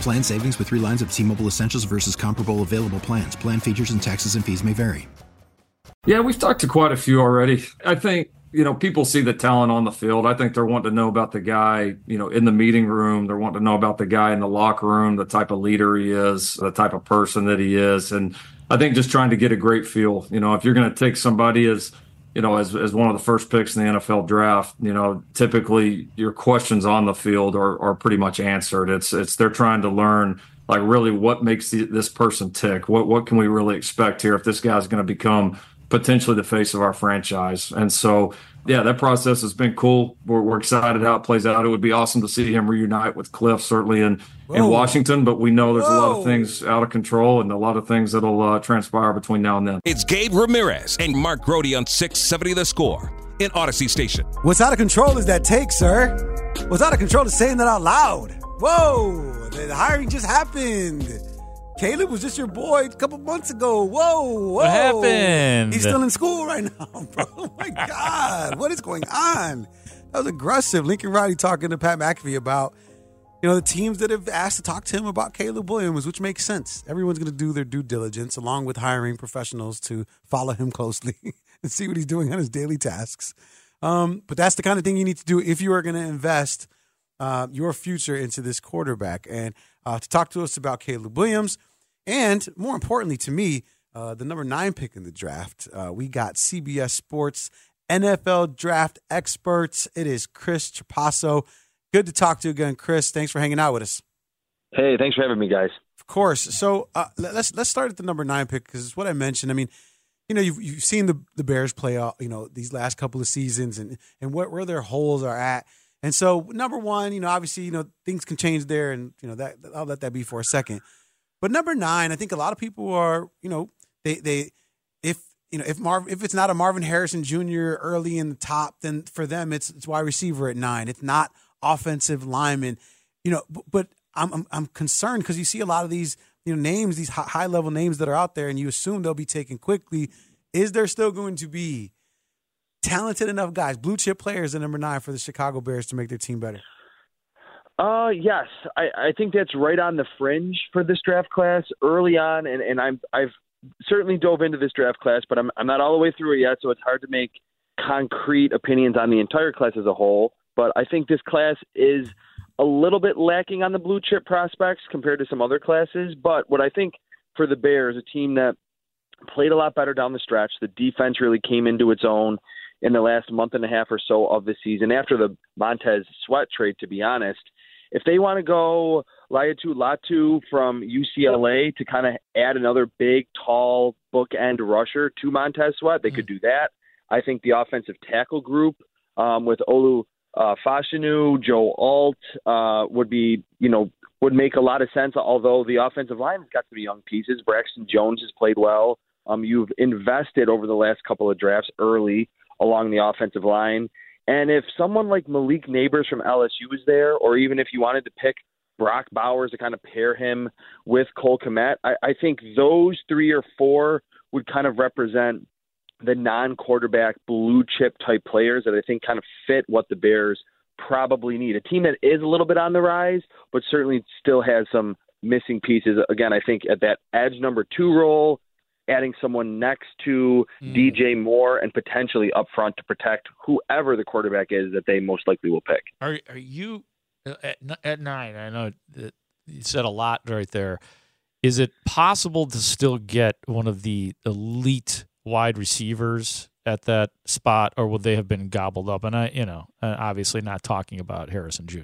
Plan savings with three lines of T Mobile Essentials versus comparable available plans. Plan features and taxes and fees may vary. Yeah, we've talked to quite a few already. I think, you know, people see the talent on the field. I think they're wanting to know about the guy, you know, in the meeting room. They're wanting to know about the guy in the locker room, the type of leader he is, the type of person that he is. And I think just trying to get a great feel. You know, if you're going to take somebody as you know, as, as one of the first picks in the NFL draft, you know, typically your questions on the field are, are pretty much answered. It's, it's, they're trying to learn like really what makes the, this person tick. What, what can we really expect here if this guy's going to become potentially the face of our franchise? And so yeah, that process has been cool. We're, we're, excited how it plays out. It would be awesome to see him reunite with Cliff, certainly in, in Washington, but we know there's Whoa. a lot of things out of control and a lot of things that'll uh, transpire between now and then. It's Gabe Ramirez and Mark Grote on 670 The Score in Audacy Station. What's out of control is that take, sir. What's out of control is saying that out loud. Whoa, the hiring just happened. Caleb was just your boy a couple months ago. Whoa, whoa. What happened? He's still in school right now, bro. Oh my God. what is going on? That was aggressive. Lincoln Riley talking to Pat McAfee about, you know, the teams that have asked to talk to him about Caleb Williams, which makes sense. Everyone's going to do their due diligence along with hiring professionals to follow him closely and see what he's doing on his daily tasks. Um, but that's the kind of thing you need to do if you are going to invest uh, your future into this quarterback. And uh, to talk to us about Caleb Williams, and more importantly to me, uh, the number nine pick in the draft. Uh, we got CBS Sports NFL draft experts. It is Chris Trapasso. Good to talk to you again, Chris. Thanks for hanging out with us. Hey, thanks for having me, guys. Of course. So uh, let's let's start at the number nine pick because it's what I mentioned. I mean, you know, you've, you've seen the the Bears play, out, you know, these last couple of seasons and and where, where their holes are at. And so, number one, you know, obviously, you know, things can change there, and you know that I'll let that be for a second. But number nine, I think a lot of people are, you know, they they if you know if Marv if it's not a Marvin Harrison Jr. early in the top, then for them it's it's wide receiver at nine. It's not offensive lineman, you know. But, but I'm, I'm I'm concerned because you see a lot of these you know names, these high level names that are out there, and you assume they'll be taken quickly. Is there still going to be talented enough guys, blue chip players at number nine for the Chicago Bears to make their team better? Uh, yes, I, I think that's right on the fringe for this draft class early on, and, and I'm I've certainly dove into this draft class, but I'm I'm not all the way through it yet, so it's hard to make concrete opinions on the entire class as a whole. But I think this class is a little bit lacking on the blue chip prospects compared to some other classes. But what I think for the Bears, a team that played a lot better down the stretch, the defense really came into its own in the last month and a half or so of the season after the Montez Sweat trade, to be honest. If they want to go Laiatu Latu from UCLA to kind of add another big, tall bookend rusher to Montez Sweat, they could do that. I think the offensive tackle group um, with Olu uh, Joe Alt uh, would be, you know, would make a lot of sense. Although the offensive line has got some young pieces. Braxton Jones has played well. Um, you've invested over the last couple of drafts early along the offensive line. And if someone like Malik Nabers from LSU was there, or even if you wanted to pick Brock Bowers to kind of pair him with Cole Kmet, I, I think those three or four would kind of represent the non quarterback blue chip type players that I think kind of fit what the Bears probably need. A team that is a little bit on the rise, but certainly still has some missing pieces. Again, I think at that edge number two role, adding someone next to mm. DJ Moore and potentially up front to protect whoever the quarterback is that they most likely will pick. Are are you at, at nine, I know you said a lot right there. Is it possible to still get one of the elite wide receivers at that spot, or would they have been gobbled up? And I, you know, obviously not talking about Harrison Jr.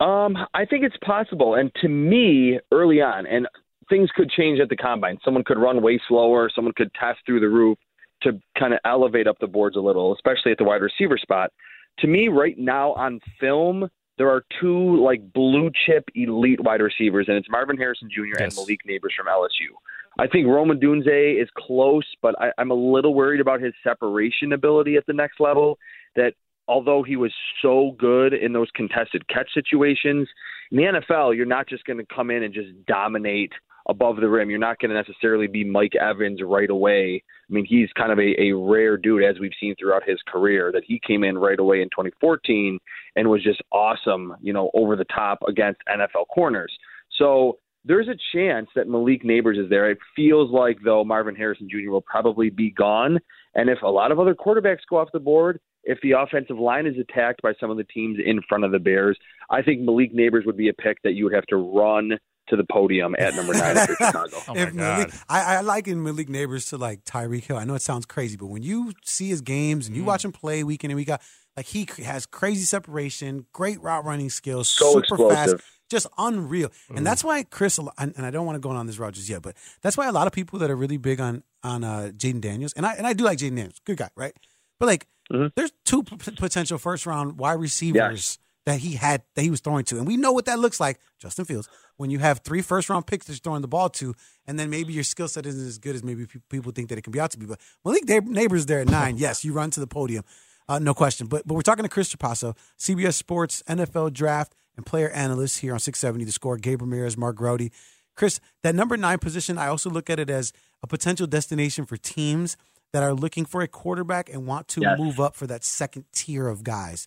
Um, I think it's possible, and to me, early on, and things could change at the combine. Someone could run way slower. Someone could test through the roof to kind of elevate up the boards a little, especially at the wide receiver spot. To me, right now on film, there are two like blue chip elite wide receivers, and it's Marvin Harrison Jr. Yes. and Malik Nabers from LSU. I think Rome Odunze is close, but I, I'm a little worried about his separation ability at the next level. That although he was so good in those contested catch situations, in the NFL, you're not just going to come in and just dominate above the rim. You're not going to necessarily be Mike Evans right away. I mean, he's kind of a, a rare dude, as we've seen throughout his career, that he came in right away in 2014 and was just awesome, you know, over the top against NFL corners. So there's a chance that Malik Nabers is there. It feels like, though, Marvin Harrison Jr. will probably be gone. And if a lot of other quarterbacks go off the board, if the offensive line is attacked by some of the teams in front of the Bears, I think Malik Nabers would be a pick that you would have to run to the podium at number nine for Chicago. oh if Malik, I, I liken Malik Nabers to like Tyreek Hill. I know it sounds crazy, but when you see his games and you mm. watch him play week in and week out, like he has crazy separation, great route running skills, so super explosive. fast, just unreal. Mm. And that's why Chris and I don't want to go on this route just yet, but that's why a lot of people that are really big on on uh, Jayden Daniels, and I and I do like Jayden Daniels, good guy, right? But like, mm-hmm. there's two p- potential first round wide receivers that he had that he was throwing to, and we know what that looks like. Justin Fields, when you have three first round picks that you're throwing the ball to, and then maybe your skill set isn't as good as maybe people think that it can be out to be. But Malik Nabers there at nine, yes, you run to the podium, uh, no question. But but we're talking to Chris Trapasso, CBS Sports NFL Draft and Player Analyst here on 670 The Score. Gabe Ramirez, Mark Grote. Chris, that number nine position, I also look at it as a potential destination for teams that are looking for a quarterback and want to yes. move up for that second tier of guys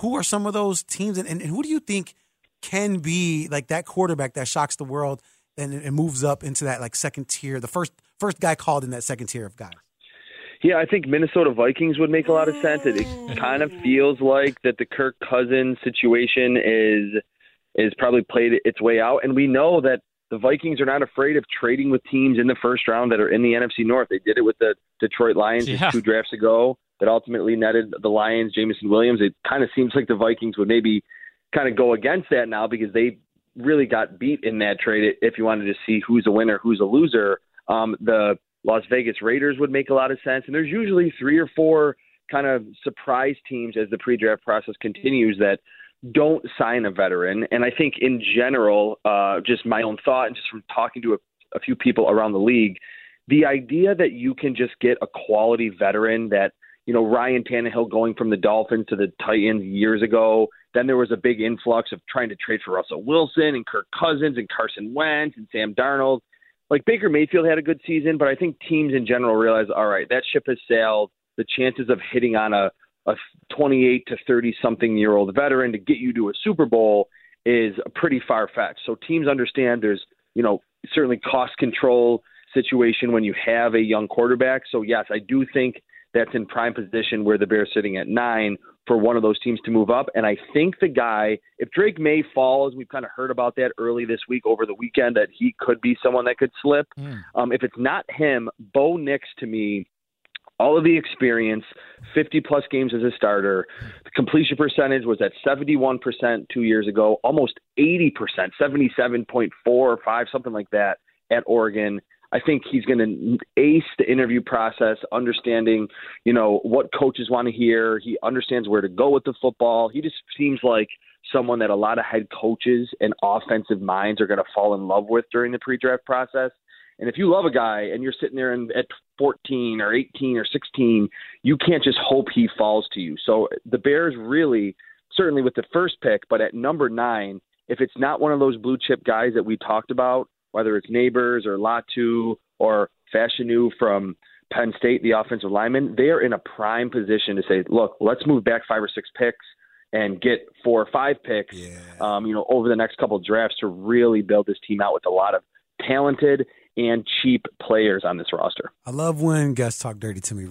who are some of those teams, and, and, who do you think can be like that quarterback that shocks the world and, and moves up into that like second tier, the first first guy called in that second tier of guys? Yeah, I think Minnesota Vikings would make a lot of sense. It, it kind of feels like that the Kirk Cousins situation is is probably played its way out, and we know that the Vikings are not afraid of trading with teams in the first round that are in the NFC North. They did it with the Detroit Lions yeah. two drafts ago that ultimately netted the Lions, Jameson Williams. It kind of seems like the Vikings would maybe kind of go against that now because they really got beat in that trade. If you wanted to see who's a winner, who's a loser, um, the Las Vegas Raiders would make a lot of sense. And there's usually three or four kind of surprise teams as the pre-draft process continues that don't sign a veteran. And I think in general, uh, just my own thought and just from talking to a, a few people around the league, the idea that you can just get a quality veteran that – you know, Ryan Tannehill going from the Dolphins to the Titans years ago. Then there was a big influx of trying to trade for Russell Wilson and Kirk Cousins and Carson Wentz and Sam Darnold. Like Baker Mayfield had a good season, but I think teams in general realize, all right, that ship has sailed. The chances of hitting on a, a 28 to 30 something year old veteran to get you to a Super Bowl is a pretty far fetched. So teams understand there's, you know, certainly cost control situation when you have a young quarterback. So yes, I do think that's in prime position where the Bears sitting at nine for one of those teams to move up. And I think the guy, if Drake Maye falls, we've kind of heard about that early this week over the weekend that he could be someone that could slip. Mm. Um, if it's not him, Bo Nix to me, all of the experience, 50 plus games as a starter. The completion percentage was at 71% two years ago, almost 80%, 77.4 or 5, something like that at Oregon. I think he's going to ace the interview process, understanding, you know, what coaches want to hear. He understands where to go with the football. He just seems like someone that a lot of head coaches and offensive minds are going to fall in love with during the pre-draft process. And if you love a guy and you're sitting there and at 14 or 18 or 16, you can't just hope he falls to you. So the Bears really, certainly with the first pick, but at number nine, if it's not one of those blue chip guys that we talked about, whether it's Nabers or Latu or Fashanu from Penn State, the offensive lineman, they are in a prime position to say, look, let's move back five or six picks and get four or five picks, yeah. um, you know, over the next couple of drafts to really build this team out with a lot of talented and cheap players on this roster. I love when guests talk dirty to me.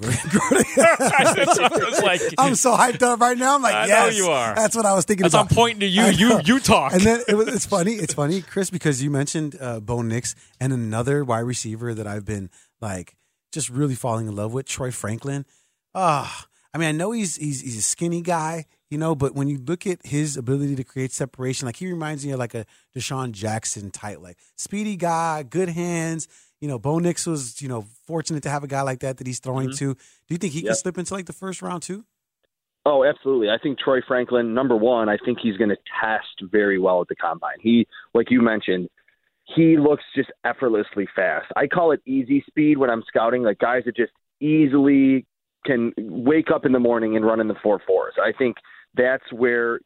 like, I'm so hyped up right now. I'm like, I yes, know you are. That's what I was thinking As about. I'm pointing to you, you you talk. And then it was, it's funny. It's funny, Chris, because you mentioned uh, Bo Nix and another wide receiver that I've been like just really falling in love with, Troy Franklin. Ah, I mean, I know he's he's he's a skinny guy, you know, but when you look at his ability to create separation, like he reminds me of like a DeSean Jackson type, like speedy guy, good hands. You know, Bo Nix was you know fortunate to have a guy like that that he's throwing Mhm. to. Do you think he Yep. can slip into like the first round too? Oh, absolutely. I think Troy Franklin, number one, I think he's going to test very well at the combine. He, like you mentioned, he looks just effortlessly fast. I call it easy speed when I'm scouting, like guys that just easily can wake up in the morning and run in the four fours. I think that's where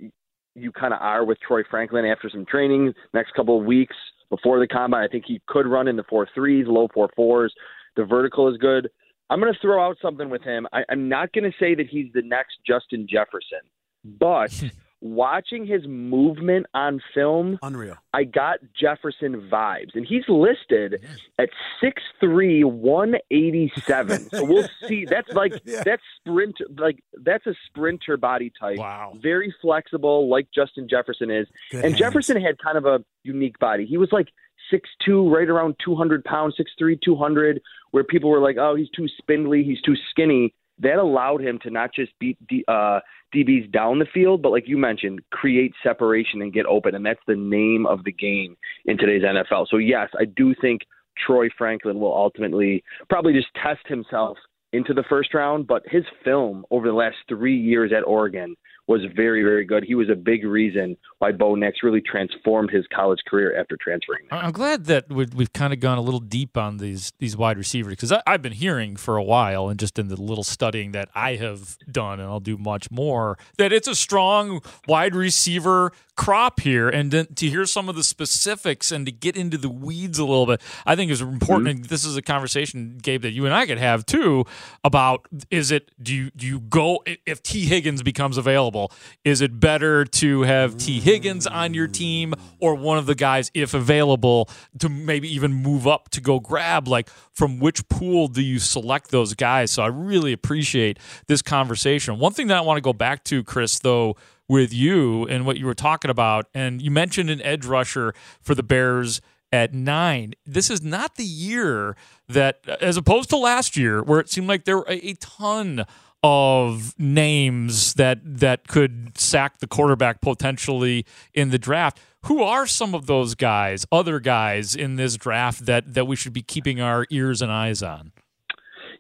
you kind of are with Troy Franklin after some training, next couple of weeks before the combine. I think he could run in the four threes, low four fours. The vertical is good. I'm going to throw out something with him. I, I'm not going to say that he's the next Justin Jefferson, but watching his movement on film, Unreal. I got Jefferson vibes, and he's listed at 6'3", 187. So we'll see. That's like Yeah. that's sprint like that's a sprinter body type. Wow. Very flexible, like Justin Jefferson is. Good and hands. Jefferson had kind of a unique body. He was like six two, right around two hundred pounds, six three, two hundred, where people were like, "Oh, he's too spindly, he's too skinny." That allowed him to not just beat D, uh, DBs down the field, but like you mentioned, create separation and get open, and that's the name of the game in today's NFL. So yes, I do think Troy Franklin will ultimately probably just test himself into the first round, but his film over the last three years at Oregon was very, very good. He was a big reason why Bo Nix really transformed his college career after transferring. I- I'm glad that we- we've kind of gone a little deep on these these wide receivers because I've been hearing for a while, and just in the little studying that I have done, and I'll do much more, that it's a strong wide receiver crop here. And to hear some of the specifics and to get into the weeds a little bit, I think is important. Mm-hmm. And this is a conversation, Gabe, that you and I could have too about is it do you do you go if Tee Higgins becomes available? Is it better to have Tee Higgins on your team or one of the guys, if available, to maybe even move up to go grab? Like, from which pool do you select those guys? So I really appreciate this conversation. One thing that I want to go back to, Chris, though, with you and what you were talking about, and you mentioned an edge rusher for the Bears at nine. This is not the year that, as opposed to last year, where it seemed like there were a, ton of names that that could sack the quarterback potentially in the draft. Who are some of those guys, other guys in this draft that that we should be keeping our ears and eyes on?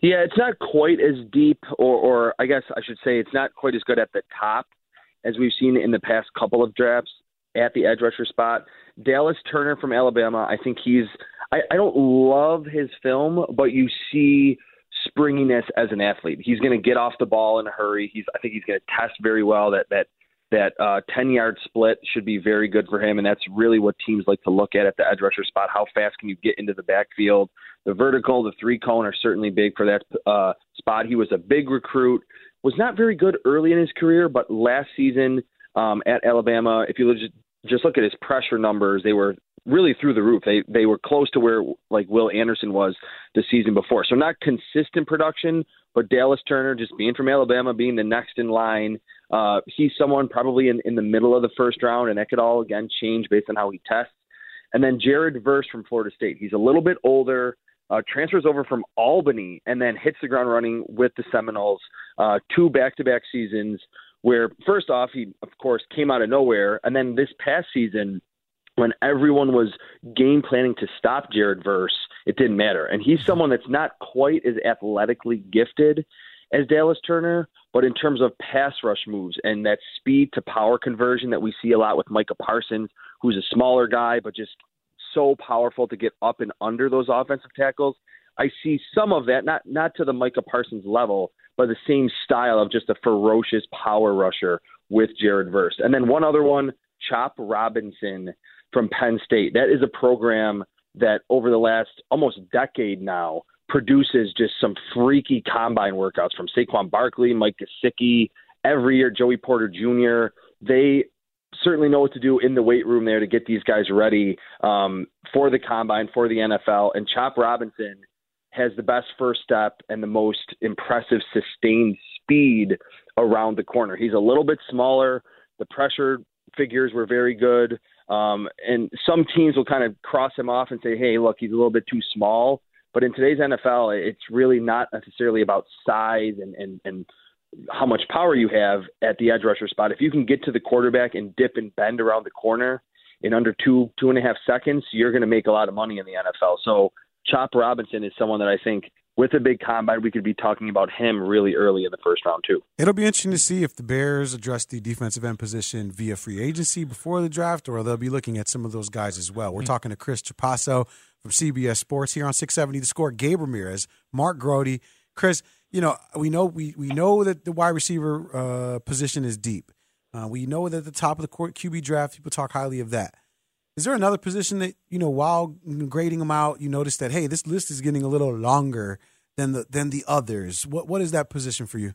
Yeah, it's not quite as deep, or, or I guess I should say it's not quite as good at the top as we've seen in the past couple of drafts at the edge rusher spot. Dallas Turner from Alabama, I think he's. I, I don't love his film, but you see springiness as an athlete. He's going to get off the ball in a hurry. He's. I think he's going to test very well. That that that uh, 10 yard split should be very good for him. And that's really what teams like to look at at the edge rusher spot. How fast can you get into the backfield? The vertical, the three cone are certainly big for that uh, spot. He was a big recruit, was not very good early in his career, but last season um, at Alabama, if you just, just look at his pressure numbers, they were really through the roof. They they were close to where like Will Anderson was the season before. So not consistent production, but Dallas Turner just being from Alabama, being the next in line. Uh, he's someone probably in, in the middle of the first round, and that could all again change based on how he tests. And then Jared Verse from Florida State. He's a little bit older, uh, transfers over from Albany, and then hits the ground running with the Seminoles. Uh, two back-to-back seasons where, first off, he of course came out of nowhere, and then this past season, when everyone was game planning to stop Jared Verse, it didn't matter. And he's someone that's not quite as athletically gifted as Dallas Turner, but in terms of pass rush moves and that speed to power conversion that we see a lot with Micah Parsons, who's a smaller guy, but just so powerful to get up and under those offensive tackles. I see some of that, not not to the Micah Parsons level, but the same style of just a ferocious power rusher with Jared Verse. And then one other one, Chop Robinson from Penn State. That is a program that over the last almost decade now produces just some freaky combine workouts from Saquon Barkley, Mike Gesicki, every year Joey Porter Jr. They certainly know what to do in the weight room there to get these guys ready um, for the combine, for the NFL. And Chop Robinson has the best first step and the most impressive sustained speed around the corner. He's a little bit smaller. The pressure figures were very good. Um, and some teams will kind of cross him off and say, hey, look, he's a little bit too small. But in today's NFL, it's really not necessarily about size and, and, and how much power you have at the edge rusher spot. If you can get to the quarterback and dip and bend around the corner in under two, two and a half seconds, you're going to make a lot of money in the NFL. So Chop Robinson is someone that I think with a big combine, we could be talking about him really early in the first round too. It'll be interesting to see if the Bears address the defensive end position via free agency before the draft, or they'll be looking at some of those guys as well. We're mm-hmm. talking to Chris Trapasso from CBS Sports here on 670 The Score. Gabe Ramirez, Mark Grote. Chris. You know we know we we know that the wide receiver uh, position is deep. Uh, we know that at the top of the court QB draft, people talk highly of that. Is there another position that you know while grading them out, you notice that hey, this list is getting a little longer than the than the others? What what is that position for you?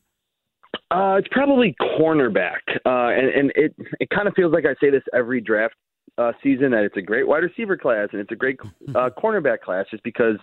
Uh, it's probably cornerback, uh, and, and it it kind of feels like I say this every draft uh, season that it's a great wide receiver class and it's a great uh, cornerback class, just because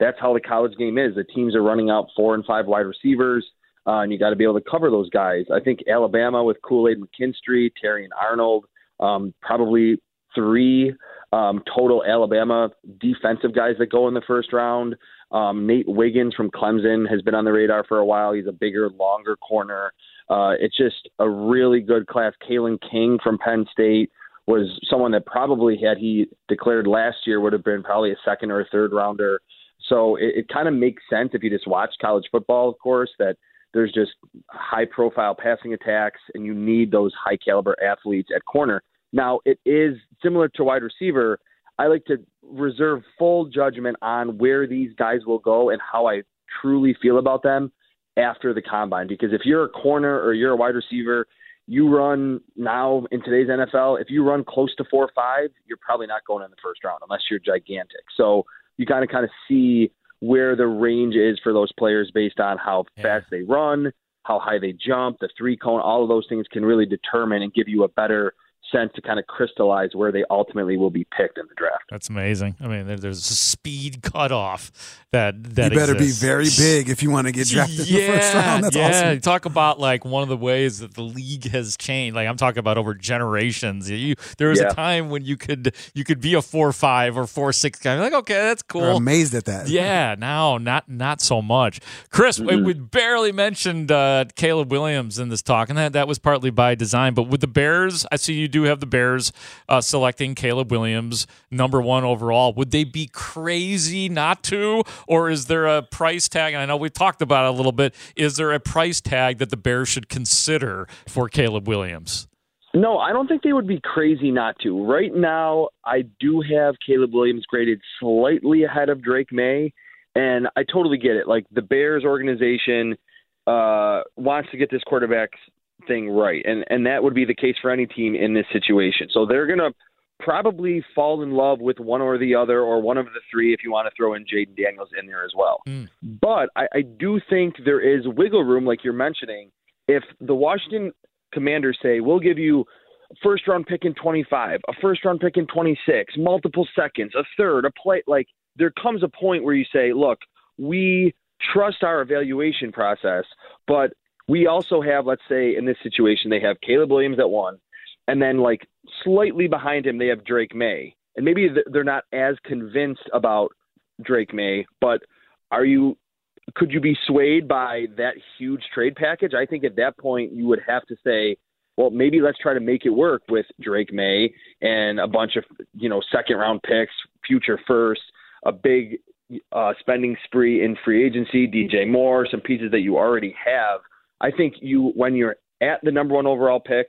that's how the college game is. The teams are running out four and five wide receivers, uh, and you got to be able to cover those guys. I think Alabama with Kool Aid McKinstry, Terrion Arnold, um, probably three um, total Alabama defensive guys that go in the first round. Um, Nate Wiggins from Clemson has been on the radar for a while. He's a bigger, longer corner. Uh, it's just a really good class. Kalen King from Penn State was someone that probably had he declared last year would have been probably a second or a third rounder. So it, it kind of makes sense if you just watch college football, of course, that there's just high profile passing attacks and you need those high caliber athletes at corner. Now, it is similar to wide receiver. I like to reserve full judgment on where these guys will go and how I truly feel about them after the combine. Because if you're a corner or you're a wide receiver, you run now in today's NFL, if you run close to four or five, you're probably not going in the first round unless you're gigantic. So you kind of kind of see where the range is for those players based on how yeah. fast they run, how high they jump, the three cone, all of those things can really determine and give you a better – sense to kind of crystallize where they ultimately will be picked in the draft. That's amazing. I mean, there's a speed cutoff that that you better exists. be very big if you want to get drafted yeah, in the first round. That's yeah. awesome. Talk about like one of the ways that the league has changed. Like I'm talking about over generations. You there was yeah. a time when you could you could be a four five or four six guy. Like okay, that's cool. I'm amazed at that. Yeah, now not not so much. Chris, mm-hmm. we, we barely mentioned uh, Caleb Williams in this talk, and that that was partly by design. But with the Bears, I see you do have the Bears uh, selecting Caleb Williams number one overall. Would they be crazy not to, or is there a price tag? And I know we talked about it a little bit. Is there a price tag that the Bears should consider for Caleb Williams? No, I don't think they would be crazy not to. Right now, I do have Caleb Williams graded slightly ahead of Drake Maye, and I totally get it. Like the Bears organization uh, wants to get this quarterback thing right, and and that would be the case for any team in this situation. So they're going to probably fall in love with one or the other, or one of the three, if you want to throw in Jayden Daniels in there as well. Mm. But I, I do think there is wiggle room, like you're mentioning. If the Washington Commanders say, "We'll give you." First round pick in 25, a first round pick in 26, multiple seconds, a third, a play. Like, there comes a point where you say, look, we trust our evaluation process, but we also have, let's say, in this situation, they have Caleb Williams at one, and then like slightly behind him, they have Drake Maye. and maybe they're not as convinced about Drake Maye, but are you? Could you be swayed by that huge trade package? I think at that point you would have to say, well, maybe let's try to make it work with Drake Maye and a bunch of you know second round picks, future first, a big uh, spending spree in free agency, DJ Moore, some pieces that you already have. I think you when you're at the number one overall pick,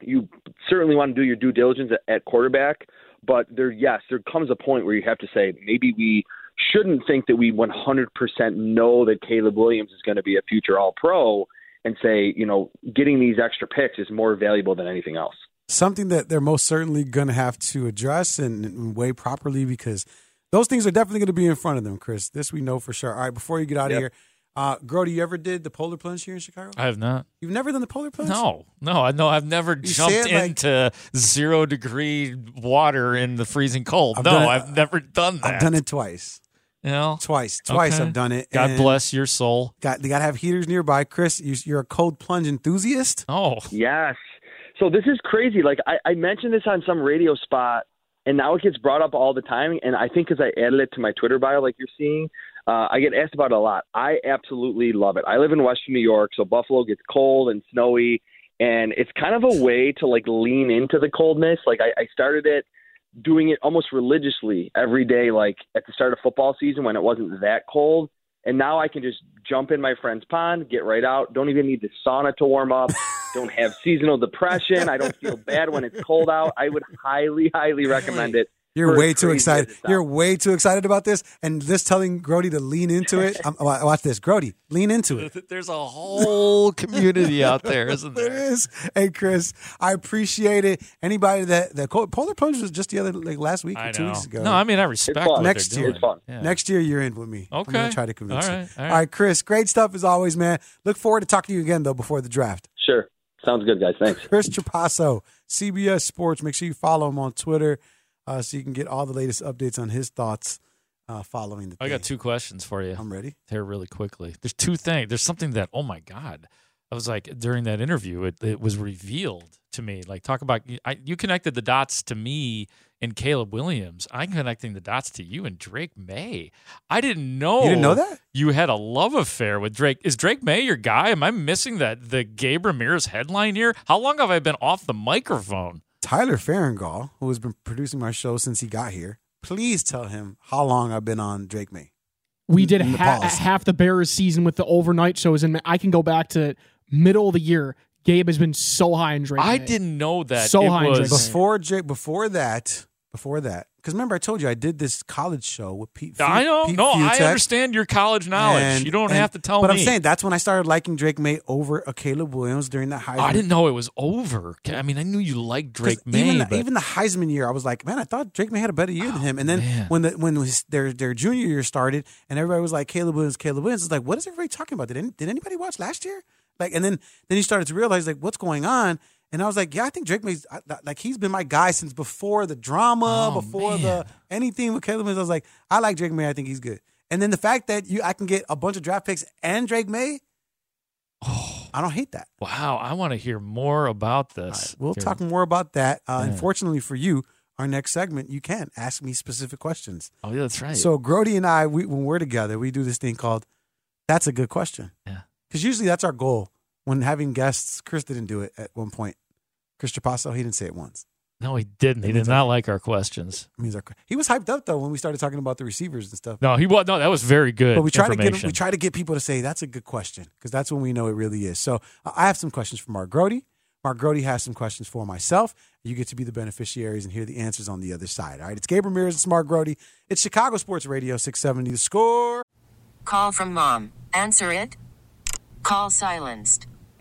you certainly want to do your due diligence at, at quarterback. But there, yes, there comes a point where you have to say maybe we shouldn't think that we 100% know that Caleb Williams is going to be a future All Pro, and say you know getting these extra picks is more valuable than anything else. Something that they're most certainly going to have to address and, and weigh properly because those things are definitely going to be in front of them, Chris. This we know for sure. All right, before you get out yep. of here, Uh, Grote, you ever did the polar plunge here in Chicago? I have not. You've never done the polar plunge? No, no, I know. I've never You jumped like- into zero degree water in the freezing cold. I've no, it- I've never done that. I've done it twice. You know, Twice. Twice Okay. I've done it. God bless your soul. Got, they got to have heaters nearby. Chris, you, you're a cold plunge enthusiast? Oh, Yes. So this is crazy. Like I, I mentioned this on some radio spot, and now it gets brought up all the time. And I think because I added it to my Twitter bio, like you're seeing, uh, I get asked about it a lot. I absolutely love it. I live in Western New York, so Buffalo gets cold and snowy, and it's kind of a way to like lean into the coldness. Like I, I started it doing it almost religiously every day, like at the start of football season when it wasn't that cold. And now I can just jump in my friend's pond, get right out. Don't even need the sauna to warm up. don't have seasonal depression. I don't feel bad when it's cold out. I would highly, highly recommend it. You're way too excited. You're way too excited about this. And this telling Grote to lean into it. I'm, watch this. Grote, lean into it. there's a whole community out there, isn't There there? is. Hey, Chris, I appreciate it. Anybody that, that Polar Plunge was just the other, like last week or two know. weeks ago. No, I mean I respect fun. Next year. It's fun. Yeah. Next year, you're in with me. I'm Okay. going to try to convince All you. right, all All right. right, Chris, great stuff as always, man. Look forward to talking to you again, though, before the draft. Sure. Sounds good, guys. Thanks. Chris Trapasso, CBS Sports. Make sure you follow him on Twitter uh, so you can get all the latest updates on his thoughts uh, following the I got two questions for you. I'm ready. here really quickly. There's two things. There's something that oh my god, I was like during that interview, it, it was revealed to me. Like talk about I, you connected the dots to me and Caleb Williams. I'm connecting the dots to you and Drake Maye. I didn't know. You didn't know that? You had a love affair with Drake. Is Drake Maye your guy? Am I missing that the Gabe Ramirez headline here? How long have I been off the microphone? Tyler Farringall, who has been producing my show since he got here, please tell him how long I've been on Drake Maye. We did in the ha- half the Bears season with the overnight shows, and I can go back to middle of the year. Gabe has been so high in Drake. I May. didn't know that. So it high in Drake. Before Jake, before that, before that, because remember I told you I did this college show with Pete. I know. Pete no, I understand your college knowledge. And- you don't and- have to tell but me. But I'm saying that's when I started liking Drake Maye over a Caleb Williams during the Heisman. Oh, I didn't know it was over. I mean, I knew you liked Drake Maye, even the, but even the Heisman year, I was like, man, I thought Drake Maye had a better year than oh, him. And then Oh, man. when the when his, their their junior year started, and everybody was like, Caleb Williams, Caleb Williams, it's like, what is everybody talking about? Did any, did anybody watch last year? Like, and then then you started to realize like what's going on. And I was like, yeah, I think Drake Maye's like he's been my guy since before the drama, Oh, before man. the anything with Caleb Williams. I was like, I like Drake Maye. I think he's good. And then the fact that you I can get a bunch of draft picks and Drake Maye, I don't hate that. wow, I want to hear more about All right, this. we'll Here. talk more about that. Uh, Yeah. Unfortunately for you, our next segment, you can ask me specific questions. Oh, yeah, that's right. So Grote and I, we, when we're together, we do this thing called "That's a Good Question." Yeah. Because usually that's our goal when having guests. Chris didn't do it at one point. Chris Trapasso, he didn't say it once. no, he didn't. He It did means not like our questions. It means our, he was hyped up though when we started talking about the receivers and stuff. No, he was. No, that was very good. But we try to get we try to get people to say that's a good question because that's when we know it really is. So I have some questions for Mark Grote. Mark Grote has some questions for myself. You get to be the beneficiaries and hear the answers on the other side. All right, it's Gabriel Ramirez. It's Mark Grote. It's Chicago Sports Radio 670. The score. Call from mom. Answer it. Call silenced.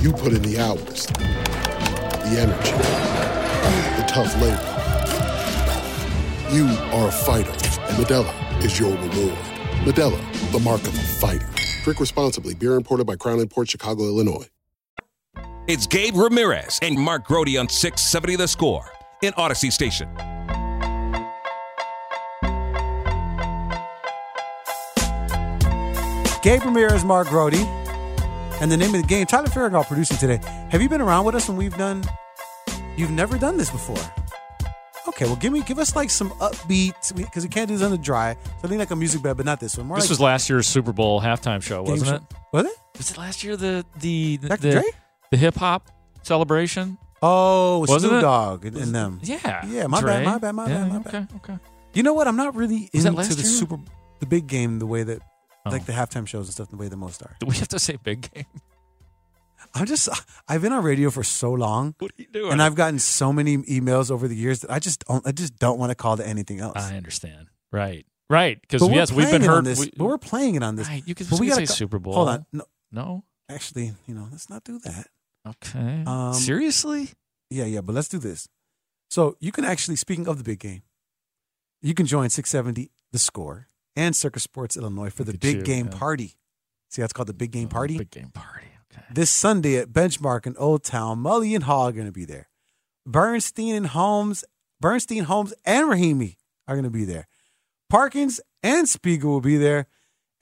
You put in the hours, the energy, the tough labor. You are a fighter, and Modelo is your reward. Modelo, the mark of a fighter. Drink responsibly. Beer imported by Crown Port Chicago, Illinois. It's Gabe Ramirez and Mark Grote on 670 The Score in Audacy Station. Gabe Ramirez, Mark Grote, and the name of the game. Tyler Farragut producing today. Have you been around with us when we've done? You've never done this before. Okay, well, give me, give us like some upbeat because we can't do this on the dry. So I need like a music bed, but not this one. More This like, was last year's Super Bowl halftime show, wasn't show. it? Was it? Was it last year the the the, Dr. the, the hip hop celebration? Oh, Wasn't Snoop it? Dogg and, and them. Yeah, yeah. My Dre. bad, my bad, my Yeah, bad, my bad. Okay, okay. You know what? I'm not really into the year? super, the big game the way that, Oh. like the halftime shows and stuff, the way the most are. Do we have to say big game? I'm just, I've been on radio for so long. What are you doing? And I've gotten so many emails over the years that I just don't, I just don't want to call it anything else. I understand. Right, right. Because yes, we've been playing it on heard. this. we- but we're playing it on this. Right, you could but we say gotta co- Super Bowl. Hold on. No, no. actually, you know, let's not do that. Okay. Um, Seriously? Yeah, yeah, but let's do this. So you can actually, speaking of the big game, you can join 670 The Score and Caesars Sports Illinois for the at big you, game yeah. Oh, party. See, that's called the big game oh, party. Big game party. Okay. This Sunday at Benchmark in Old Town, Mully and Haugh are going to be there. Bernstein and Holmes, Bernstein, Holmes, and Rahimi are going to be there. Parkins and Spiegel will be there,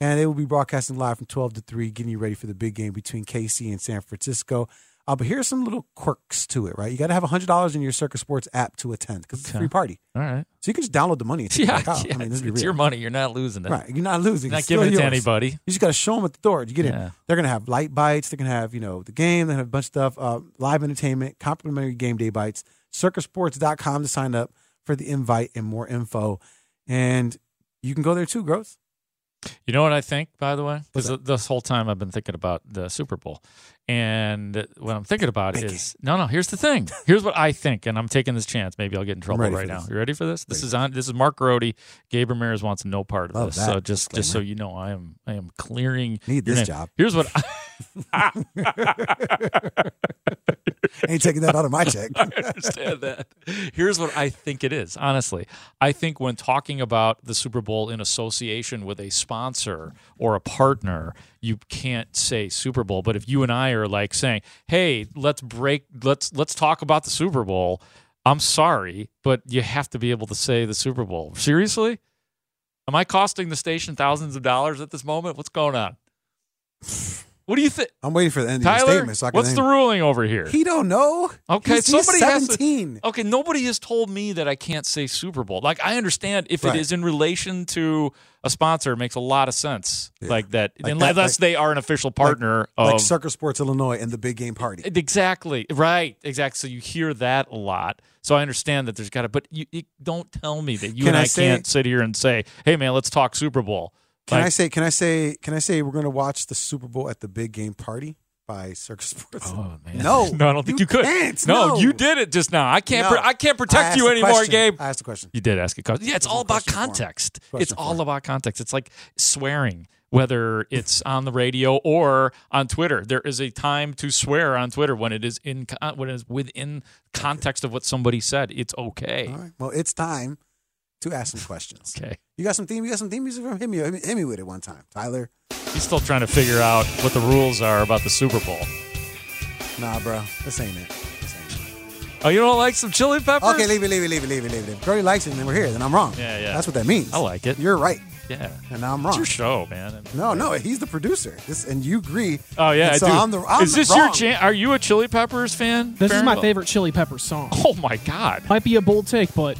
and they will be broadcasting live from 12 to 3, getting you ready for the big game between KC and San Francisco. Uh, but here's some little quirks to it, right? You got to have $100 in your Caesars Sports app to attend because it's a free party. All right. So you can just download the money and take Yeah, it out. yeah I mean, be it's your money. You're not losing it. Right. You're not losing. You're not It's giving it to anybody. You just got to show them at the door. You get Yeah. it. They're going to have light bites. They're going to have, you know, the game. They're going to have a bunch of stuff, uh, live entertainment, complimentary game day bites. Circusports.com to sign up for the invite and more info. And you can go there too, Gross. You know what I think, by the way? Because this whole time I've been thinking about the Super Bowl. And what I'm thinking about is no, no, here's the thing. Here's what I think, and I'm taking this chance. Maybe I'll get in trouble ready right now. this. You ready for this? This is on this is Mark Grote. Gabe Ramirez wants no part of Love this. that So just just so disclaimer. you know, I am I am clearing Need your this name. job. Here's what I, Ain't taking that out of my check. I understand that. Here's what I think it is. Honestly, I think when talking about the Super Bowl in association with a sponsor or a partner, you can't say Super Bowl. But if you and I are like saying, "Hey, let's break, let's let's talk about the Super Bowl," I'm sorry, but you have to be able to say the Super Bowl. Seriously, am I costing the station thousands of dollars at this moment? What's going on? What do you think? I'm waiting for the end of your statement. So I can what's the ruling over here? He don't know. Okay, He's- he's somebody has to- 17. okay, nobody has told me that I can't say Super Bowl. Like I understand if Right. it is in relation to a sponsor, it makes a lot of sense. Like that, Like unless that, like- they are an official partner like of Caesars Sports Illinois and the big game party. exactly right, exactly. So you hear that a lot. So I understand that there's got to, but you, you don't tell me that you Can and I I, say- can't sit here and say, "Hey, man, let's talk Super Bowl." Can I say? Can I say? Can I say we're going to watch the Super Bowl at the big game party by Caesars Sports? Oh man, No, no, I don't think you, could. can't. no, No. you did it just now. I can't. No. I can't protect asked you anymore, question. Gabe. I asked a question. You did ask a question. Yeah, it's all about question for him. context. It's all about context. It's like swearing, whether it's on the radio or on Twitter. There is a time to swear on Twitter when it is in con- when it is within context of what somebody said. It's okay. All right. Well, it's time to ask some questions. Okay. You got some theme? You got some theme music from him? Hit me, hit me with it one time, Tyler. He's still trying to figure out what the rules are about the Super Bowl. Nah, bro, this ain't it. This ain't Oh, you don't like some chili peppers? Okay, leave it, leave it, leave it, leave it, leave it. If Brody likes it, and then we're here. Then I'm wrong. Yeah, yeah. That's what that means. I like it. You're right, Yeah. and now I'm It's wrong. your show, man. No, no, he's the producer. This, and you agree. Oh yeah, And I do. I'm the. I'm is the this your wrong. chance? Are you a Chili Peppers fan? This is my favorite Chili Peppers song. Oh my god. Might be a bold take, but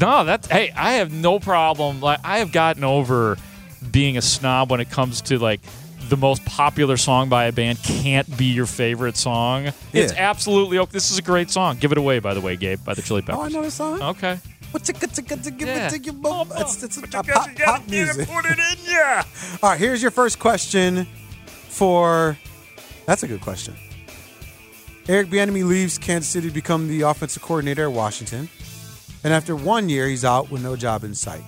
No, that's hey, I have no problem. Like I have gotten over being a snob when it comes to like the most popular song by a band can't be your favorite song. It's absolutely okay. This is a great song. Give it away, by the way, Gabe, by the Chili Peppers. Oh, I know the song. Okay. Yeah. ticka boom. It's, it's a pop, gotta- pop, you gotta pop get music. Put it in ya. All right, here's your first question for. That's a good question. Eric Bieniemy leaves Kansas City to become the offensive coordinator at Washington, and after one year, he's out with no job in sight.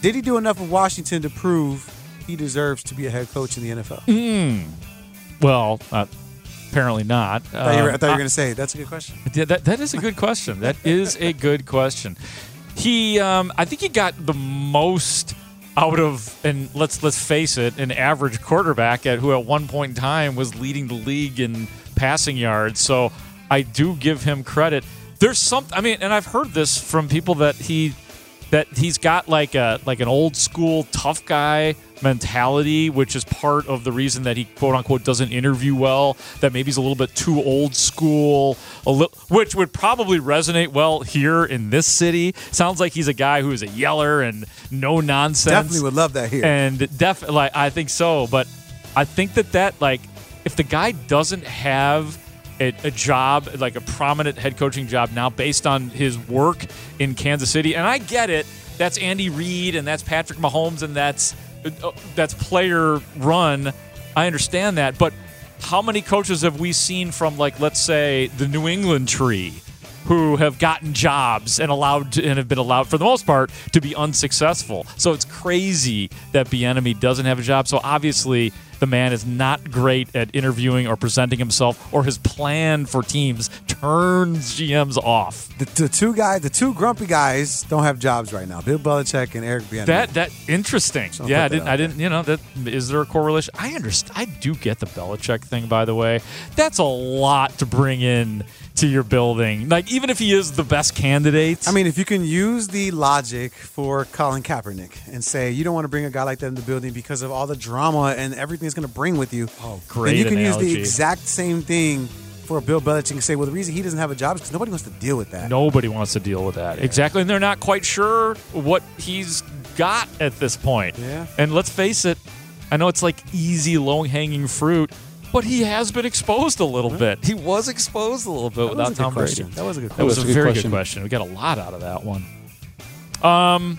Did he do enough in Washington to prove he deserves to be a head coach in the NFL? Hmm. Well, uh, apparently not. I thought you were, Um, were going to say that's a good question. Yeah, that, that is a good question. That is a good question. He, um, I think he got the most out of, and let's let's face it, an average quarterback at who at one point in time was leading the league in passing yards. So I do give him credit. There's some. I mean, and I've heard this from people that he that he's got like a like an old school tough guy mentality, which is part of the reason that he quote unquote doesn't interview well. That maybe he's a little bit too old school, a li- which would probably resonate well here in this city. Sounds like he's a guy who is a yeller and no nonsense. Definitely would love that here. And def like I think so, but I think that that like if the guy doesn't have a, a job like a prominent head coaching job now based on his work in Kansas City, and I get it. That's Andy Reid and that's Patrick Mahomes and that's uh, that's player run. I understand that, but how many coaches have we seen from like let's say the New England tree who have gotten jobs and allowed to, and have been allowed for the most part to be unsuccessful. So it's crazy that Bieniemy doesn't have a job. So obviously the man is not great at interviewing or presenting himself, or his plan for teams turns GMs off. The, the two guys, the two grumpy guys, don't have jobs right now. Bill Belichick and Eric Bieniemy. That that interesting. So yeah, I didn't. I didn't. You know that is there a correlation? I understand. I do get the Belichick thing. By the way, that's a lot to bring in to your building. Like even if he is the best candidate. I mean, if you can use the logic for Colin Kaepernick and say you don't want to bring a guy like that in the building because of all the drama and everything it's going to bring with you. Oh, great Then you can use the exact same thing for Bill Belichick and say, well, the reason he doesn't have a job is because nobody wants to deal with that. Nobody wants to deal with that. Exactly. And they're not quite sure what he's got at this point. Yeah. And let's face it, I know it's like easy, low hanging fruit, but he has been exposed a little bit. He was exposed a little bit That without a good Tom question. Brady. That was a good That was a. That was a good very question. good question. We got a lot out of that one. Um,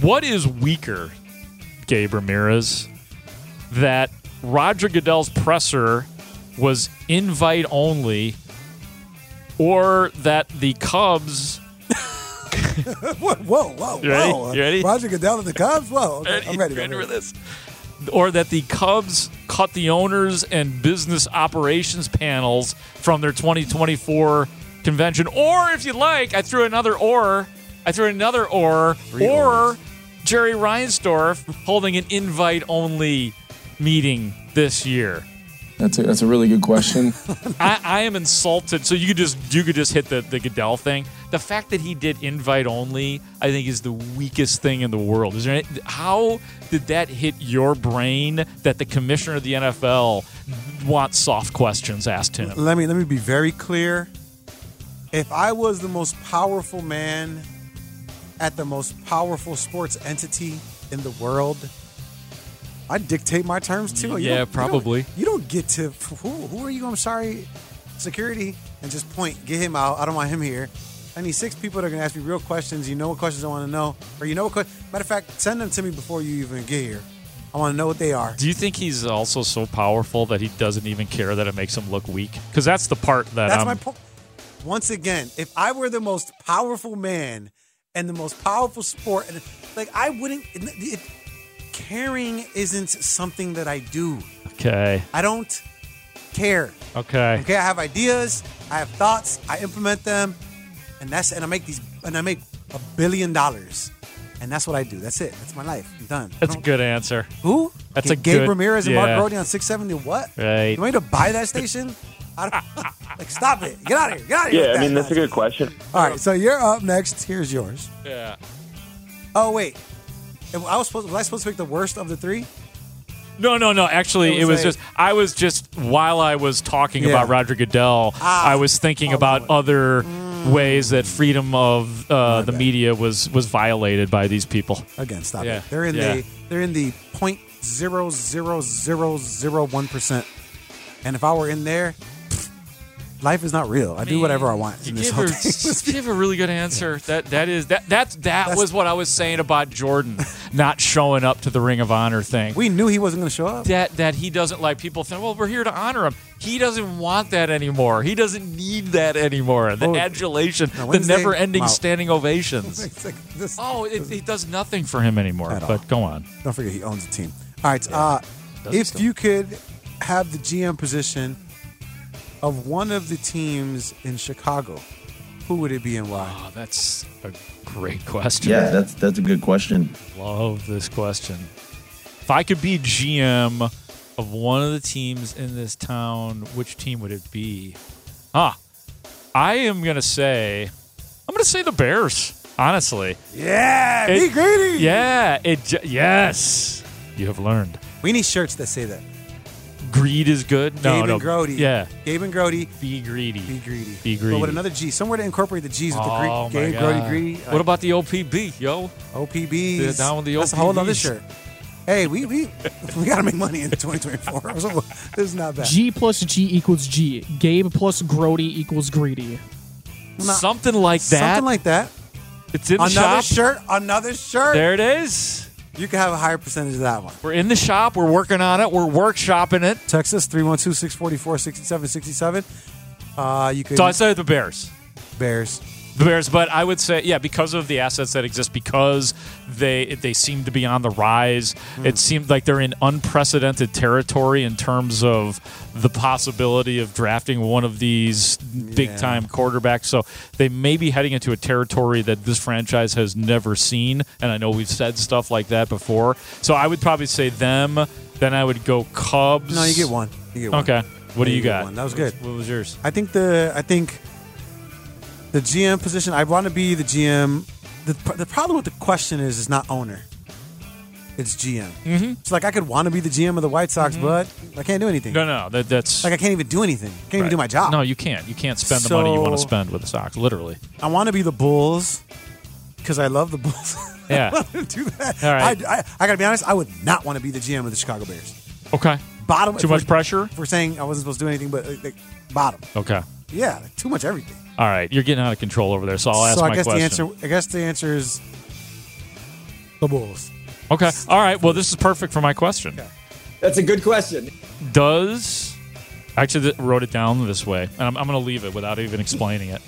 what is weaker, Gabe Ramirez, that Roger Goodell's presser was invite only, or that the Cubs whoa, whoa, whoa, You ready? whoa. You ready? Roger Goodell and the Cubs? Whoa, okay, I'm ready. I'm Ready for this? Or that the Cubs cut the owners and business operations panels from their 2024 convention. Or if you like, I threw another or. I threw another or. Three or ors. Jerry Reinsdorf holding an invite only meeting this year. That's a, that's a really good question. I, I am insulted. So you could just you could just hit the, the Goodell thing. The fact that he did invite only, I think, is the weakest thing in the world. Is there any, how did that hit your brain that the commissioner of the NFL wants soft questions asked him? Let me let me be very clear. If I was the most powerful man at the most powerful sports entity in the world, I'd dictate my terms too. You Yeah, don't- you don't- probably. You don't, get to who, who are you? I'm sorry, security, and just point, get him out. I don't want him here. I need six people that are gonna ask me real questions. You know what questions I want to know, or you know what? que- Matter of fact, send them to me before you even get here. I want to know what they are. Do you think he's also so powerful that he doesn't even care that it makes him look weak? Because that's the part that That's I'm, my um, point. Once again, if I were the most powerful man and the most powerful sport, and like I wouldn't. It, it, caring isn't something that I do. okay. I don't care. Okay. Okay, I have ideas, I have thoughts, I implement them, and that's and I make these and I make a billion dollars, and that's what I do. That's it. That's my life. I'm done. That's a good answer. Who? That's G- a Gabe good- Ramirez and yeah. Mark Grote on 670. What? Right. You want me to buy that station? I don't, like, stop it. Get out of here. Get out of here. Yeah, with I mean that that's a good question. All right, so you're up next. Here's yours. Yeah. Oh wait, I was supposed was I supposed to pick the worst of the three? No, no, no. Actually, It it was was, just I was just while I was talking Yeah. about Roger Goodell, Ah. I was thinking about other ways that freedom of uh, the media was was violated by these people. Again, stop Yeah. it. They're in Yeah. the they're in the point zero zero zero zero one percent. And if I were in there, pfft, life is not real. I do whatever I want. You in this gave, whole her, thing. you gave a really good answer. That that is that that's that was what I was saying about Jordan not showing up to the Ring of Honor thing. we knew he wasn't going to show up. that that he doesn't like people think well we're here to honor him he doesn't want that anymore he doesn't need that anymore the Oh, adulation no, the never-ending standing ovations It's like this- oh it, it does nothing for him anymore At all. but go on Don't forget he owns the team. All right. Uh, if still? you could have the GM position of one of the teams in Chicago, who would it be and why? oh that's a great question Yeah, that's that's a good question. love this question if i could be gm of one of the teams in this town, which team would it be? Ah, I am gonna say, I'm gonna say the Bears. Honestly, Yeah, It- be greedy. yeah, it. Yes, you have learned. We need shirts that say that. Greed is good. No, Gabe no. and Grody. Yeah, Gabe and Grote. be greedy. Be greedy. Be greedy. But with another G, somewhere to incorporate the G's with the Oh, Greek. my Gabe, Grody, God. greedy. What about the OPB, yo? OPBs? Yeah, down with the That's a whole other shirt. Hey, we we we got to make money in 2024. So this is not bad. G plus G equals G. Gabe plus Grote equals greedy. Not- Something like that. Something like that. it's in the Another shop. shirt. Another shirt. There it is. You can have a higher percentage of that one. We're in the shop. We're working on it. We're workshopping it. Text us 312-644-6767. Uh, you can So I said the Bears. Bears. The Bears, but I would say, yeah, because of the assets that exist, because they they seem to be on the rise. Hmm. It seemed like they're in unprecedented territory in terms of the possibility of drafting one of these big time quarterbacks. So they may be heading into a territory that this franchise has never seen. And I know we've said stuff like that before. So I would probably say them. Then I would go Cubs. No, you get one. You get one. Okay. What do Yeah, you got? one. That was good. What was yours? I think the I think the GM position. I want to be the GM. The, the problem with the question is, it's not owner. It's GM. Mm-hmm. It's like I could want to be the GM of the White Sox, but I can't do anything. No, no, that, that's Like I can't even do anything. I Can't even do my job. No, you can't. You can't spend the money you want to spend with the Sox. Literally. I want to be the Bulls because I love the Bulls. Yeah. I do that. All right. I, I, I got to be honest. I would not want to be the GM of the Chicago Bears. Okay. Bottom. Too much pressure. We're saying I wasn't supposed to do anything, but like, like, bottom. Okay. Yeah, like, too much everything. All right. You're getting out of control over there, so I'll ask so I my guess question. the answer. I guess the answer is the Bulls. Okay. All right. Well, this is perfect for my question. That's a good question. Does actually wrote it down this way, and I'm, I'm going to leave it without even explaining it.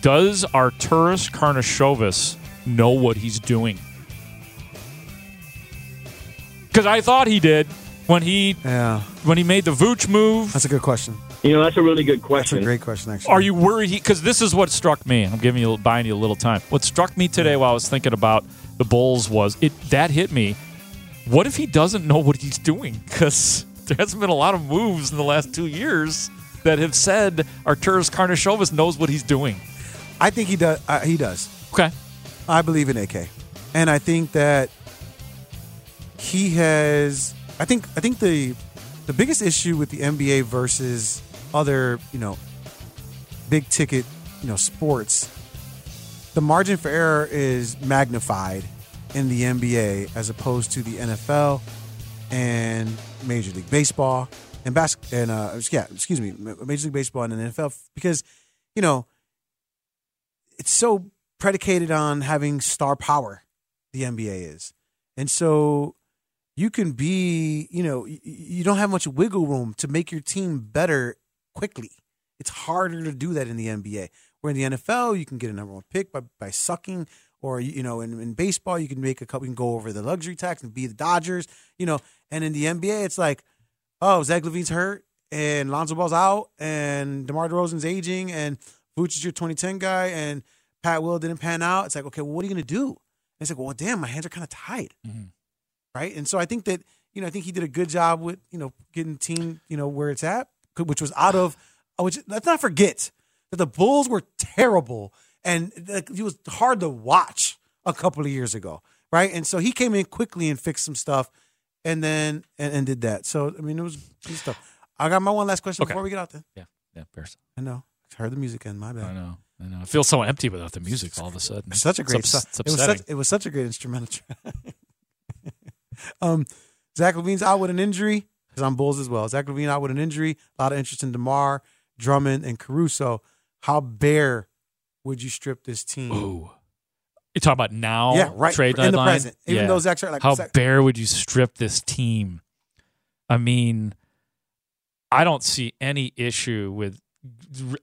Does Arturas Karnisovas know what he's doing? Because I thought he did when he Yeah, when he made the Vooch move. that's a good question. You know, that's a really good That's a question. great question, actually. Are you worried? Because this is what struck me. I'm giving you, buying you a little time. What struck me today while I was thinking about the Bulls was it that hit me. What if he doesn't know what he's doing? Because there hasn't been a lot of moves in the last two years that have said Arturas Karnisovas knows what he's doing. I think he does. Uh, he does. Okay. I believe in AK, and I think that he has. I think. I think the the biggest issue with the NBA versus other, you know, big ticket, you know, sports, the margin for error is magnified in the NBA as opposed to the NFL and Major League Baseball and bas- and uh, yeah, excuse me, Major League Baseball and the NFL because you know it's so predicated on having star power. The NBA is, and so you can be, you know, you don't have much wiggle room to make your team better quickly. It's harder to do that in the NBA. Where in the NFL, you can get a number one pick by, by sucking, or you know, in, in baseball, you can make a couple, you can go over the luxury tax and be the Dodgers, you know. And in the NBA, it's like, oh, Zach LaVine's hurt, and Lonzo Ball's out, and DeMar DeRozan's aging, and Vooch is your 2010 guy, and Pat Will didn't pan out. It's like, okay, well, what are you gonna do? And it's like, well, damn, my hands are kind of tied mm-hmm. right? And so I think that you know I think he did a good job with you know getting the team you know where it's at, which was out of which let's not forget that the Bulls were terrible and it was hard to watch a couple of years ago, right? And so he came in quickly and fixed some stuff, and then and, and did that. So I mean it was good stuff. I got my one last question Okay. before we get out there. Yeah. Yeah. Bears. I know. I heard the music end. My bad. I know. I know. I feel so empty without the music all of a sudden. Such a great It's, ups- it's It was such it was such a great instrumental track. um, Zach LaVine's out with an injury because I'm Bulls as well. Zach LaVine out with an injury. A lot of interest in Demar, Drummond, and Caruso. How bare would you strip this team? Ooh. You talking about now? Yeah, right, Trade in the present. Even Yeah. though Zach's like, how Zach- bare would you strip this team? I mean, I don't see any issue with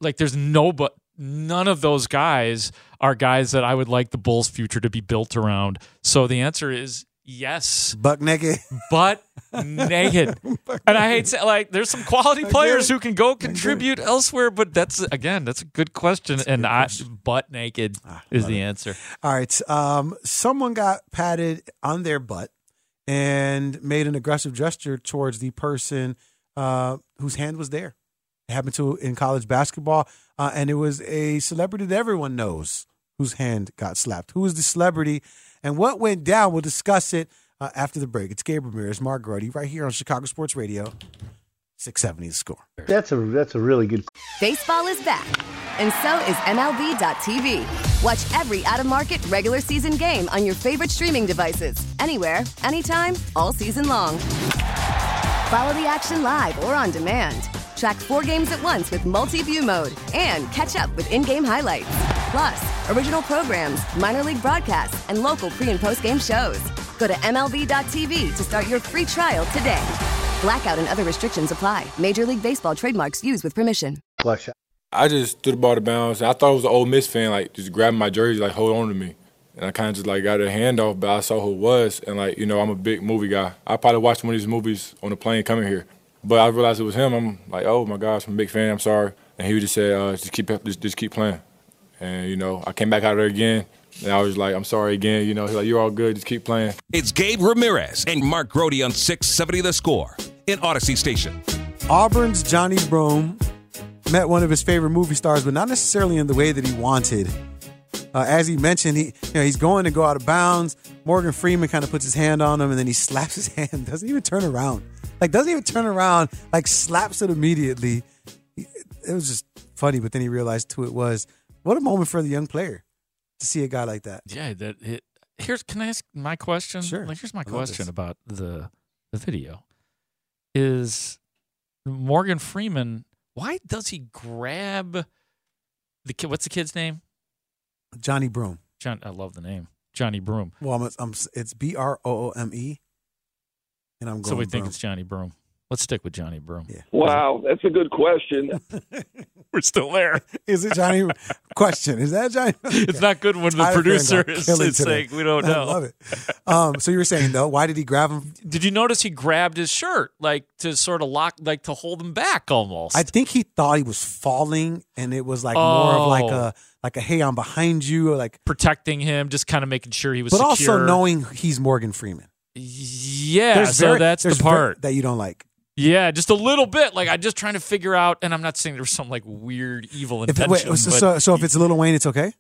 like. There's no but none of those guys are guys that I would like the Bulls' future to be built around. So the answer is yes, buck naked, but naked. and I hate to say like there's some quality players who can go contribute elsewhere, but that's again that's a good question, and I butt naked is the answer. All right. Um, someone got patted on their butt and made an aggressive gesture towards the person uh, whose hand was there. It happened to in college basketball, uh, and it was a celebrity that everyone knows whose hand got slapped. Who was the celebrity, and what went down? We'll discuss it uh, after the break. It's Gabriel Ramirez, Mark Grote, right here on Chicago Sports Radio, six seventy the score. That's a that's a really good. Baseball is back, and so is MLB.tv. Watch every out of market regular season game on your favorite streaming devices, anywhere, anytime, all season long. Follow the action live or on demand. Track four games at once with multi view mode and catch up with in game highlights. Plus, original programs, minor league broadcasts, and local pre and post game shows. Go to MLB.tv to start your free trial today. Blackout and other restrictions apply. Major League Baseball trademarks used with permission. I just threw the ball to bounds. I thought it was an Ole Miss fan, like just grabbing my jersey, like hold on to me. And I kind of just like got a handoff, but I saw who it was, and like you know, I'm a big movie guy. I probably watched one of these movies on the plane coming here, but I realized it was him. I'm like, oh my gosh, I'm a big fan. I'm sorry. And he would just said, uh, just keep just, just keep playing. And you know, I came back out there again. And I was like, I'm sorry again. You know, he's like, you're all good. Just keep playing. It's Gabe Ramirez and Mark Grote on 670 The Score in Audacy Station. Auburn's Johnny Broome met one of his favorite movie stars, but not necessarily in the way that he wanted. Uh, as he mentioned, he you know he's going to go out of bounds. Morgan Freeman kind of puts his hand on him, and then he slaps his hand. Doesn't even turn around. Like doesn't even turn around. Like slaps it immediately. It was just funny, but then he realized who it was. What a moment for the young player to see a guy like that. Yeah, that it, here's can I ask my question? Sure. Like here's my I question about the the video. Is Morgan Freeman why does he grab the kid what's the kid's name? Johnny Broome. John I love the name. Johnny Broome. Well, I'm, I'm, it's B R O O M E, and I'm going. So we think Broome. it's Johnny Broome. Let's stick with Johnny Broome. Yeah. Wow, that's a good question. We're still there. Is it Johnny? Question: Is that Johnny? It's not good when the Tyler producer Perrin is, is today. saying we don't I know. love it. Um, so you were saying though, why did he grab him? Did you notice he grabbed his shirt like to sort of lock, like to hold him back almost? I think he thought he was falling, and it was like more of like Oh. a like a hey, I'm behind you, or like. protecting him, just kind of making sure he was. But secure. also knowing he's Morgan Freeman. Yeah. There's so very- that's the part. that you don't like. yeah, just a little bit. Like I'm just trying to figure out, and I'm not saying there's some like weird evil intention. wait, so, so, so if it's Lil Wayne, it's okay.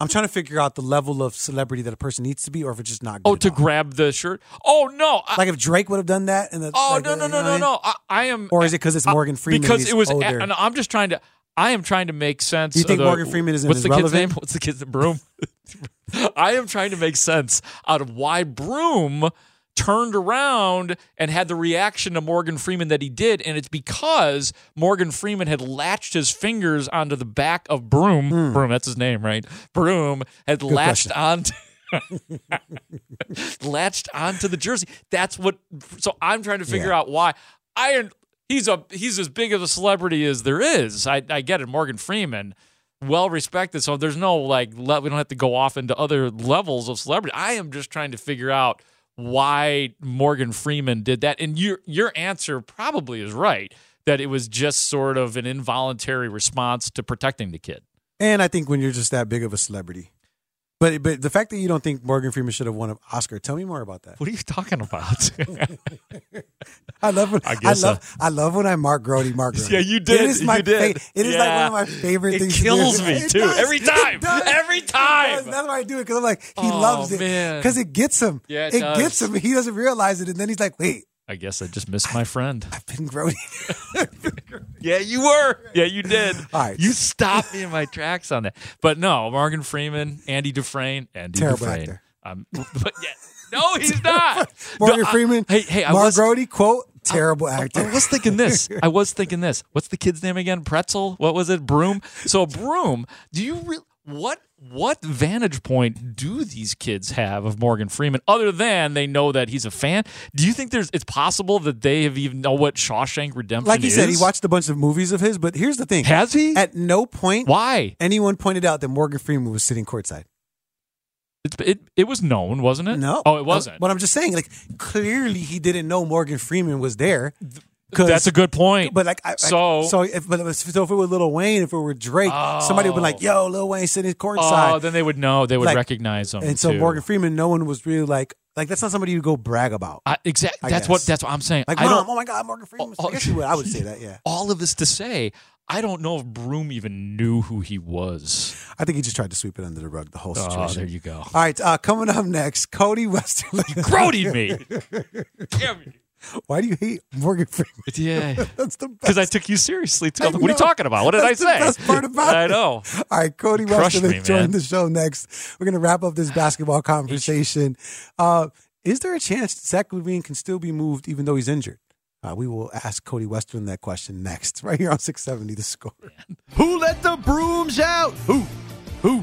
I'm trying to figure out the level of celebrity that a person needs to be, or if it's just not. Good oh, to grab the shirt. Oh no! I, like if Drake would have done that, and the, oh like, no uh, no no no no! I, I am. Or is it because it's Morgan Freeman? Because it was. older? And I'm just trying to. I am trying to make sense. Do you think of the- Morgan Freeman isn't What's the kid's name? What's the kid's name? Broome? I am trying to make sense out of why Broome turned around and had the reaction to Morgan Freeman that he did, and it's because Morgan Freeman had latched his fingers onto the back of Broome. Broome, that's his name, right? Broome had Hmm. Good latched question. onto. latched onto the jersey. That's what. So I'm trying to figure Yeah. out why. I he's a he's as big of a celebrity as there is. I I get it. Morgan Freeman, well respected. So there's no like le- we don't have to go off into other levels of celebrity. I am just trying to figure out why Morgan Freeman did that. And your your answer probably is right that it was just sort of an involuntary response to protecting the kid. And I think when you're just that big of a celebrity, but but the fact that you don't think Morgan Freeman should have won an Oscar, tell me more about that. What are you talking about? I love when I I, guess, love uh, I love when I Mark Grote, Mark Grody. Yeah, you did. It is my You did. fa- it is like one of my favorite It things. to do. kills me, It too. does. Every time. It does. Every It time. does. That's why I do it because I'm like he Oh, loves it because it gets him. Yeah, it it does. gets him. He doesn't realize it, and then he's like, "Wait, I guess I just missed my friend. I've been Grody." Yeah, you were. Yeah, you did. All right. You stopped me in my tracks on that. But no, Morgan Freeman, Andy Dufresne, Andy Terrible Dufresne. actor. Um, but yeah, no, he's not. Morgan No, I- Freeman. hey, hey, I Mark was, Grody. Quote: Terrible actor. I was thinking this. I was thinking this. What's the kid's name again? Pretzel? What was it? Broome? So a Broome, do you really what what vantage point do these kids have of Morgan Freeman other than they know that he's a fan? Do you think there's it's possible that they have even know what Shawshank Redemption like he is? said, he watched a bunch of movies of his. But here's the thing: Has he? At no point, Why? anyone pointed out that Morgan Freeman was sitting courtside. It, it, it was known, wasn't it? No. Oh, it wasn't. But I'm just saying, like, clearly he didn't know Morgan Freeman was there. That's a good point. But like, I, I- So- so if but it was, so if it was Lil Wayne, if it were Drake, somebody would be like, "Yo, Lil Wayne sitting courtside." Oh, then they would know. They would Like, recognize him. and so too. Morgan Freeman, no one was really like Like that's not somebody you go brag about. I, exactly. That's what that's what I'm saying. Like, I mom, oh my God, Morgan Freeman. Oh, I guess you would. I would say that. Yeah. all of this to say, I don't know if Broome even knew who he was. I think he just tried to sweep it under the rug. The whole Oh, there you go. All right, uh, coming up next, Cody Westerlund. Grodied me. Damn you. Why do you hate Morgan Freeman? Yeah. That's the best. Because I took you seriously. Too. I I'm like, what are you talking about? What did That's I say? The best part about I it. know. All right, Cody Crushed Westerlund me, joined the show next. We're going to wrap up this basketball conversation. Uh, is there a chance Zach LaVine can still be moved even though he's injured? Uh, we will ask Cody Western that question next, right here on 670 The Score. Who let the brooms out? Who? Who?